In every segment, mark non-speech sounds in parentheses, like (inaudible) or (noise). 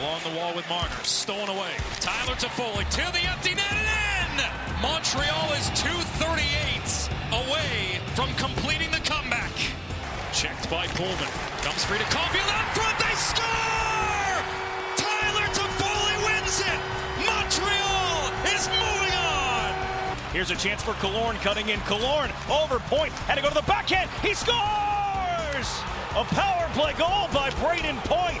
along the wall with Marner. Stolen away. Tyler Toffoli to the empty net and in! Montreal is 238 away from completing the comeback. Checked by Pullman. Comes free to Caufield out front. They score! Tyler Toffoli wins it! Montreal is moving on! Here's a chance for Killorn cutting in. Killorn over point. Had to go to the backhand. He scores! A power play goal by Brayden Point.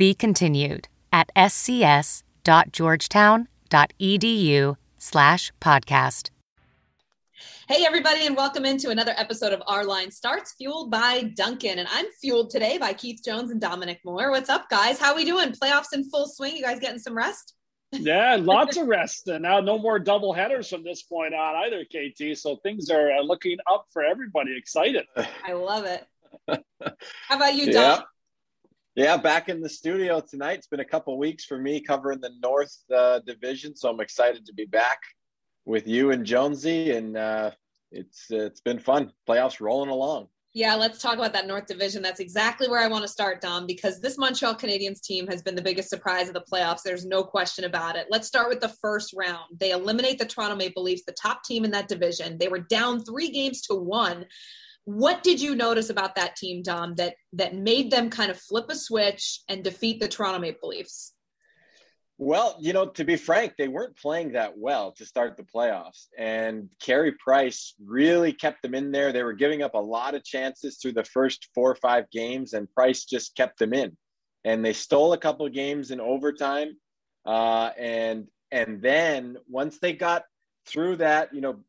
Be continued at scs.georgetown.edu slash podcast. Hey, everybody, and welcome into another episode of Our Line Starts, fueled by Dunkin'. And I'm fueled today by Keith Jones and Dominic Moore. What's up, guys? How we doing? Playoffs in full swing. You guys getting some rest? Yeah, (laughs) lots of rest. And now no more double headers from this point on either, KT. So things are uh, looking up for everybody. Excited. I love it. (laughs) How about you, Dom? Yeah. Yeah, back in the studio tonight. It's been a couple weeks for me covering the North uh, Division, so I'm excited to be back with you and Jonesy, and uh, it's it's been fun. Playoffs rolling along. Yeah, let's talk about that North Division. That's exactly where I want to start, Dom, because this Montreal Canadiens team has been the biggest surprise of the playoffs. There's no question about it. Let's start with the first round. They eliminate the Toronto Maple Leafs, the top team in that division. They were down three games to one. What did you notice about that team, Dom, that that made them kind of flip a switch and defeat the Toronto Maple Leafs? Well, you know, to be frank, they weren't playing that well to start the playoffs. And Carey Price really kept them in there. They were giving up a lot of chances through the first four or five games, and Price just kept them in. And they stole a couple games in overtime. Uh, and and then once they got through that, you know,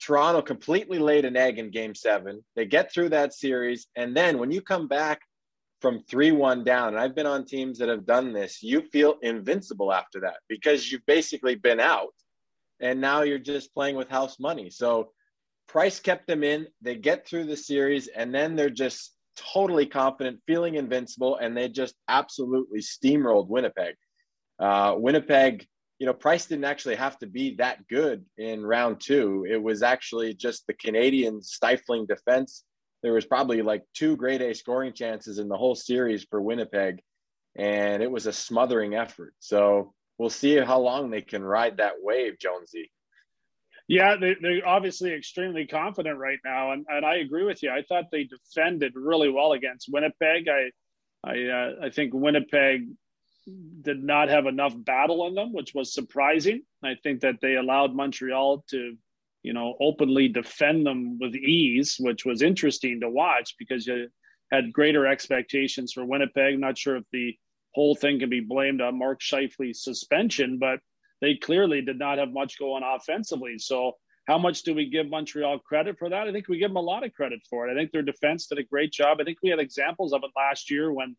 Toronto completely laid an egg in game seven. They get through that series. And then when you come back from 3 1 down, and I've been on teams that have done this, you feel invincible after that because you've basically been out and now you're just playing with house money. So Price kept them in. They get through the series and then they're just totally confident, feeling invincible, and they just absolutely steamrolled Winnipeg. Uh, Winnipeg, you know, Price didn't actually have to be that good in round two. It was actually just the Canadiens stifling defense there was probably like two grade A scoring chances in the whole series for Winnipeg, and it was a smothering effort. So we'll see how long they can ride that wave, Jonesy. Yeah, they, they're obviously extremely confident right now, and, and I agree with you. I thought they defended really well against Winnipeg. I I uh, I think Winnipeg did not have enough battle in them, which was surprising. I think that they allowed Montreal to you know, openly defend them with ease, which was interesting to watch because you had greater expectations for Winnipeg. Not sure if the whole thing can be blamed on Mark Scheifele's suspension, but they clearly did not have much going offensively. So, how much do we give Montreal credit for that? I think we give them a lot of credit for it. I think their defense did a great job. I think we had examples of it last year when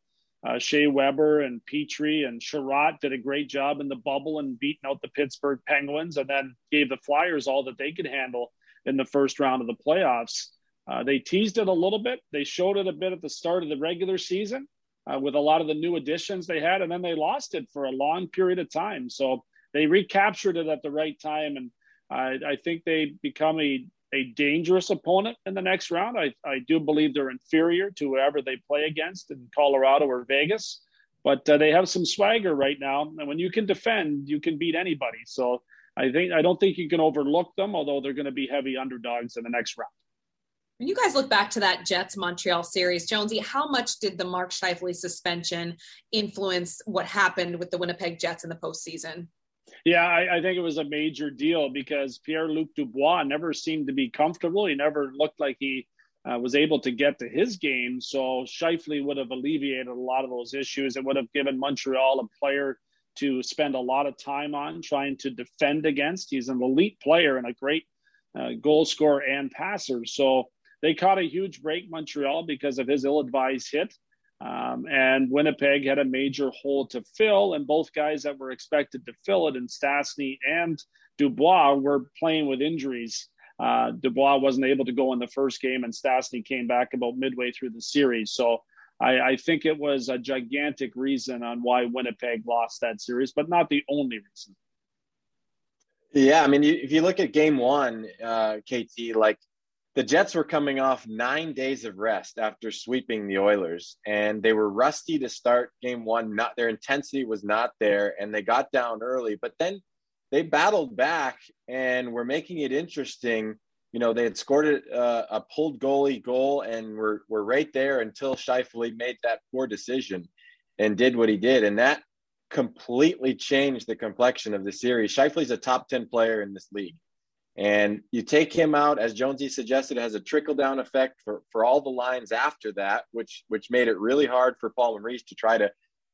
uh, Shea Weber and Petry and Chiarot did a great job in the bubble and beating out the Pittsburgh Penguins, and then gave the Flyers all that they could handle in the first round of the playoffs. Uh, they teased it a little bit. They showed it a bit at the start of the regular season uh, with a lot of the new additions they had, and then they lost it for a long period of time. So they recaptured it at the right time, and I think they become a a dangerous opponent in the next round. I, I do believe they're inferior to whoever they play against in Colorado or Vegas, but uh, they have some swagger right now. And when you can defend, you can beat anybody. So I think I don't think you can overlook them, although they're going to be heavy underdogs in the next round. When you guys look back to that Jets Montreal series, Jonesy, how much did the Mark Scheifele suspension influence what happened with the Winnipeg Jets in the postseason? Yeah, I, I, think it was a major deal because Pierre Luc Dubois never seemed to be comfortable. He never looked like he uh, was able to get to his game. So Scheifele would have alleviated a lot of those issues. It would have given Montreal a player to spend a lot of time on trying to defend against. He's an elite player and a great uh, goal scorer and passer. So they caught a huge break, Montreal, because of his ill advised hit. Um, and Winnipeg had a major hole to fill, and both guys that were expected to fill it, in Stastny and Dubois, were playing with injuries. Uh, Dubois wasn't able to go in the first game, and Stastny came back about midway through the series. So I, I, think it was a gigantic reason on why Winnipeg lost that series, but not the only reason. Yeah, I mean, if you look at game one, uh, KT, like the Jets were coming off nine days of rest after sweeping the Oilers, and they were rusty to start game one. Not their intensity was not there, and they got down early. But then they battled back and were making it interesting. You know, they had scored a, a pulled goalie goal and were were right there until Scheifele made that poor decision and did what he did, and that completely changed the complexion of the series. Scheifele's a top 10 player in this league. And you take him out, as Jonesy suggested, has a trickle down effect for, for all the lines after that, which which made it really hard for Paul Maurice to try to,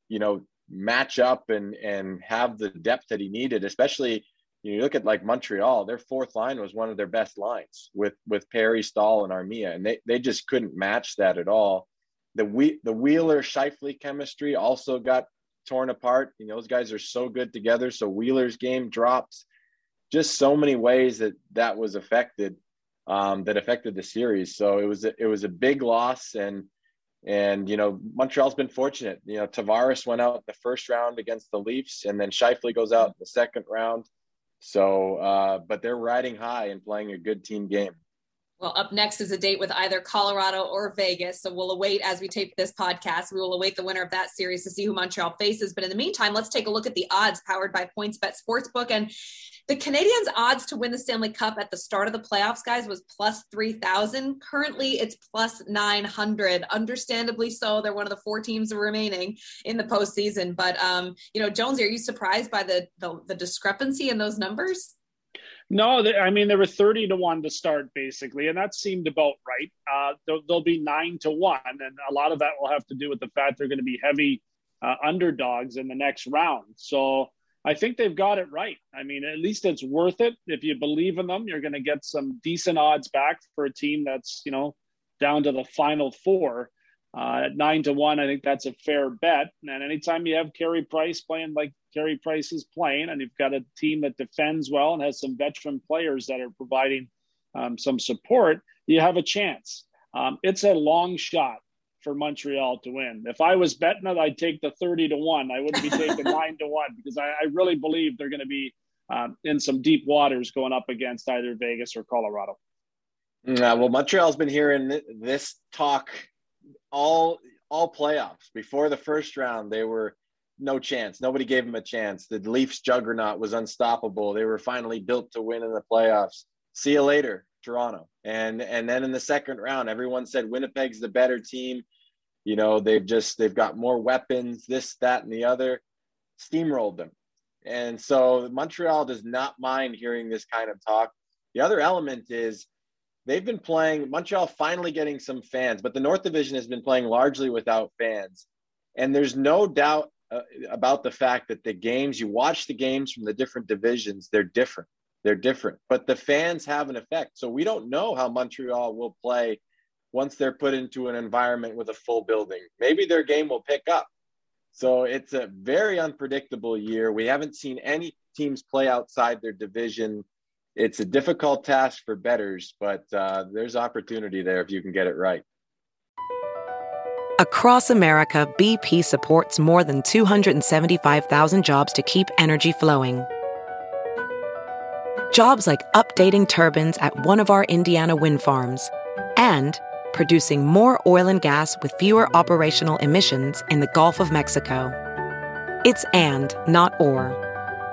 you know, match up and and have the depth that he needed, especially you look at like Montreal, their fourth line was one of their best lines with with Perry, Staal, and Armia, and they, they just couldn't match that at all. The we the Wheeler Scheifele chemistry also got torn apart. You know, those guys are so good together. So Wheeler's game drops. Just so many ways that that was affected, um, that affected the series. So it was a, it was a big loss, and and you know Montreal's been fortunate. You know Tavares went out the first round against the Leafs, and then Scheifele goes out in the second round. So, uh, but they're riding high and playing a good team game. Well, up next is a date with either Colorado or Vegas. So we'll await as we tape this podcast. We will await the winner of that series to see who Montreal faces. But in the meantime, let's take a look at the odds powered by PointsBet Sportsbook. And the Canadiens' odds to win the Stanley Cup at the start of the playoffs, guys, was plus 3,000. Currently, it's plus 900. Understandably so. They're one of the four teams remaining in the postseason. But, um, you know, Jones, are you surprised by the, the, the discrepancy in those numbers? No, they, I mean, there were 30 to 1 to start, basically, and that seemed about right. Uh, there'll, be 9 to 1, and a lot of that will have to do with the fact they're going to be heavy uh, underdogs in the next round. So I think they've got it right. I mean, at least it's worth it. If you believe in them, you're going to get some decent odds back for a team that's, you know, down to the final four. Uh, at nine to one, I think that's a fair bet. And anytime you have Carey Price playing like Carey Price is playing, and you've got a team that defends well and has some veteran players that are providing um, some support, you have a chance. Um, it's a long shot for Montreal to win. If I was betting it, I'd take the 30 to 1. I wouldn't be (laughs) taking 9 to 1 because I, I really believe they're going to be um, in some deep waters going up against either Vegas or Colorado. Yeah, well, Montreal's been hearing this talk all all playoffs. Before the first round, they were no chance. Nobody gave them a chance. The Leafs juggernaut was unstoppable. They were finally built to win in the playoffs. See you later, Toronto. And and then in the second round, everyone said Winnipeg's the better team. You know, they've just they've got more weapons, this, that, and the other. Steamrolled them. And so Montreal does not mind hearing this kind of talk. The other element is they've been playing Montreal finally getting some fans, but the North Division has been playing largely without fans. And there's no doubt uh, about the fact that the games you watch the games from the different divisions, they're different. They're different, but the fans have an effect. So we don't know how Montreal will play once they're put into an environment with a full building. Maybe their game will pick up. So it's a very unpredictable year. We haven't seen any teams play outside their division it's a difficult task for bettors, but uh, there's opportunity there if you can get it right. Across America, BP supports more than 275,000 jobs to keep energy flowing. Jobs like updating turbines at one of our Indiana wind farms and producing more oil and gas with fewer operational emissions in the Gulf of Mexico. It's and, not or.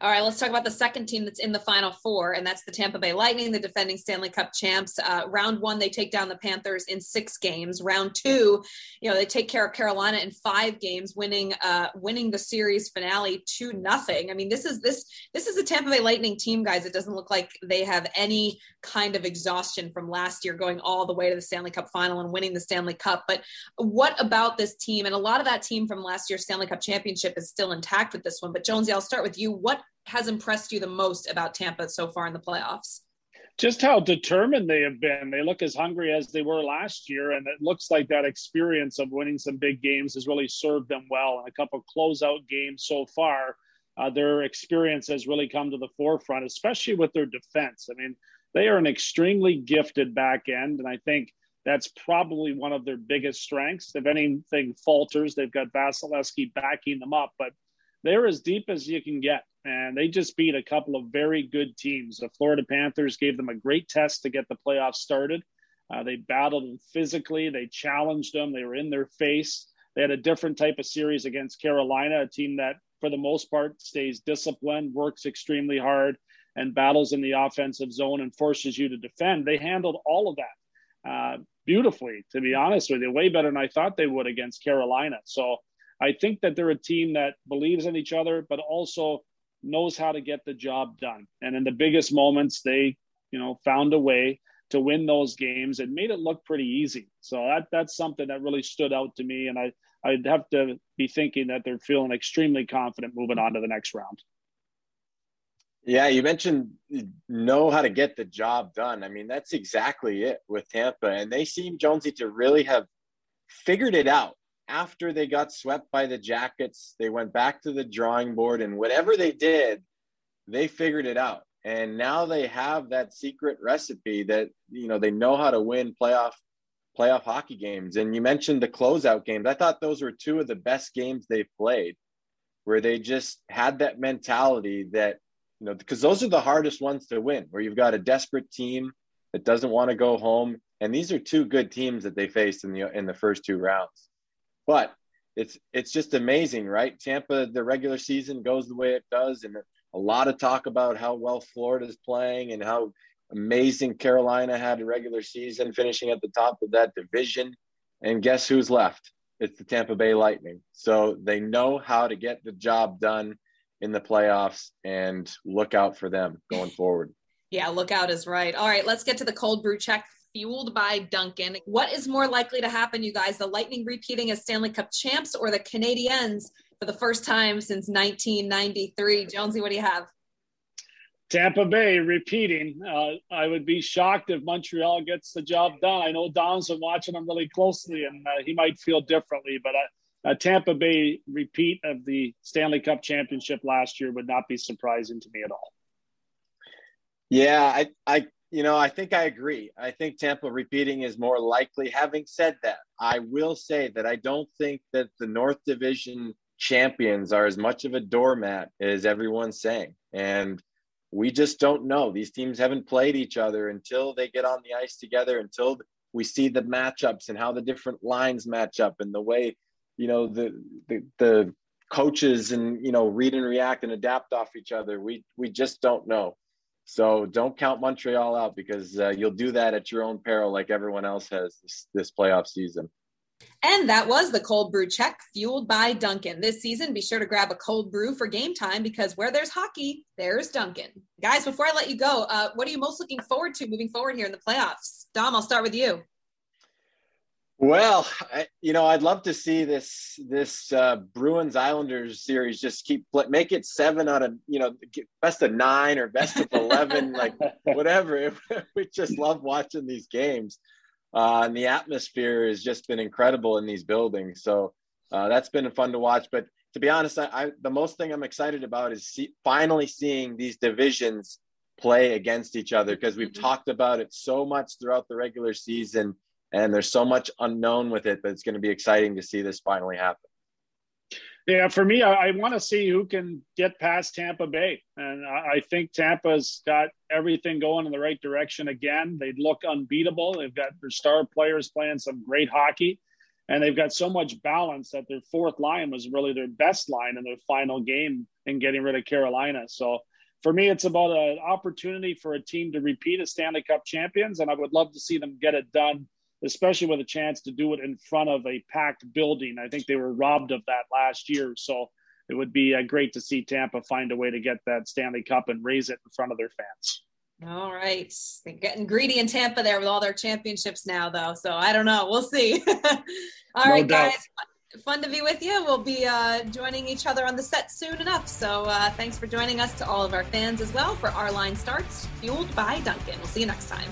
All right, let's talk about the second team that's in the final four, and that's the Tampa Bay Lightning, the defending Stanley Cup champs. Uh, round one, they take down the Panthers in six games. Round two, you know, they take care of Carolina in five games, winning uh, winning the series finale two nothing. I mean, this is this this is a Tampa Bay Lightning team, guys. It doesn't look like they have any kind of exhaustion from last year, going all the way to the Stanley Cup final and winning the Stanley Cup. But what about this team? And a lot of that team from last year's Stanley Cup championship is still intact with this one. But Jonesy, I'll start with you. What has impressed you the most about Tampa so far in the playoffs? Just how determined they have been. They look as hungry as they were last year, and it looks like that experience of winning some big games has really served them well. In a couple closeout games so far, uh, their experience has really come to the forefront, especially with their defense. I mean, they are an extremely gifted back end, and I think that's probably one of their biggest strengths. If anything falters, they've got Vasilevskiy backing them up, but they're as deep as you can get and they just beat a couple of very good teams. The Florida Panthers gave them a great test to get the playoffs started. Uh, they battled them physically, they challenged them, they were in their face. They had a different type of series against Carolina, a team that, for the most part, stays disciplined, works extremely hard, and battles in the offensive zone and forces you to defend. They handled all of that uh, beautifully, to be honest with you, way better than I thought they would against Carolina. So I think that they're a team that believes in each other, but also knows how to get the job done. And in the biggest moments, they, you know, found a way to win those games and made it look pretty easy. So that that's something that really stood out to me. And I I'd have to be thinking that they're feeling extremely confident moving on to the next round. Yeah, you mentioned know how to get the job done. I mean, that's exactly it with Tampa. And they seem, Jonesy, to really have figured it out after they got swept by the Jackets, they went back to the drawing board and whatever they did, they figured it out. And now they have that secret recipe that, you know, they know how to win playoff playoff hockey games. And you mentioned the closeout games. I thought those were two of the best games they've played where they just had that mentality that, you know, because those are the hardest ones to win, where you've got a desperate team that doesn't want to go home. And these are two good teams that they faced in the in the first two rounds. But it's it's just amazing, right? Tampa, the regular season goes the way it does, and a lot of talk about how well Florida is playing and how amazing Carolina had a regular season, finishing at the top of that division. And guess who's left? It's the Tampa Bay Lightning. So they know how to get the job done in the playoffs, and look out for them going forward. Yeah, look out is right. All right, let's get to the cold brew check fueled by Dunkin'. What is more likely to happen, you guys? The Lightning repeating as Stanley Cup champs or the Canadiens for the first time since 1993? Jonesy, what do you have? Tampa Bay repeating. Uh, I would be shocked if Montreal gets the job done. I know Dom's been watching them really closely, and uh, he might feel differently. But a, a, Tampa Bay repeat of the Stanley Cup championship last year would not be surprising to me at all. Yeah, I, I you know, I think I agree. I think Tampa repeating is more likely. Having said that, I will say that I don't think that the North Division champions are as much of a doormat as everyone's saying. And we just don't know. These teams haven't played each other until they get on the ice together, until we see the matchups and how the different lines match up and the way, you know, the the, the coaches and you know read and react and adapt off each other. We we just don't know. So don't count Montreal out because uh, you'll do that at your own peril, like everyone else has this, this playoff season. And that was the cold brew check fueled by Dunkin'. This season, be sure to grab a cold brew for game time because where there's hockey, there's Dunkin'. Guys, before I let you go, uh, what are you most looking forward to moving forward here in the playoffs? Dom, I'll start with you. Well, I, you know, I'd love to see this this uh, Bruins Islanders series just keep make it seven out of you know best of nine or best of eleven, (laughs) like whatever. (laughs) we just love watching these games, uh, and the atmosphere has just been incredible in these buildings. So uh, that's been fun to watch. But to be honest, I, I the most thing I'm excited about is see, finally seeing these divisions play against each other because we've mm-hmm. talked about it so much throughout the regular season and there's so much unknown with it but it's going to be exciting to see this finally happen. Yeah for me i, I want to see who can get past tampa bay. And I, I, think tampa's got everything going in the right direction again. They look unbeatable. They've got their star players playing some great hockey. And they've got so much balance that their fourth line was really their best line in their final game in getting rid of Carolina. So for me, it's about an opportunity for a team to repeat as Stanley Cup champions, and I would love to see them get it done, especially with a chance to do it in front of a packed building. I think they were robbed of that last year, so it would be uh, great to see Tampa find a way to get that Stanley Cup and raise it in front of their fans. All right. They're getting greedy in Tampa there with all their championships now, though. So I don't know. We'll see. (laughs) all no right, doubt. guys. Fun to be with you. We'll be uh, joining each other on the set soon enough. So uh, thanks for joining us to all of our fans as well for Our Line Starts, fueled by Dunkin'. We'll see you next time.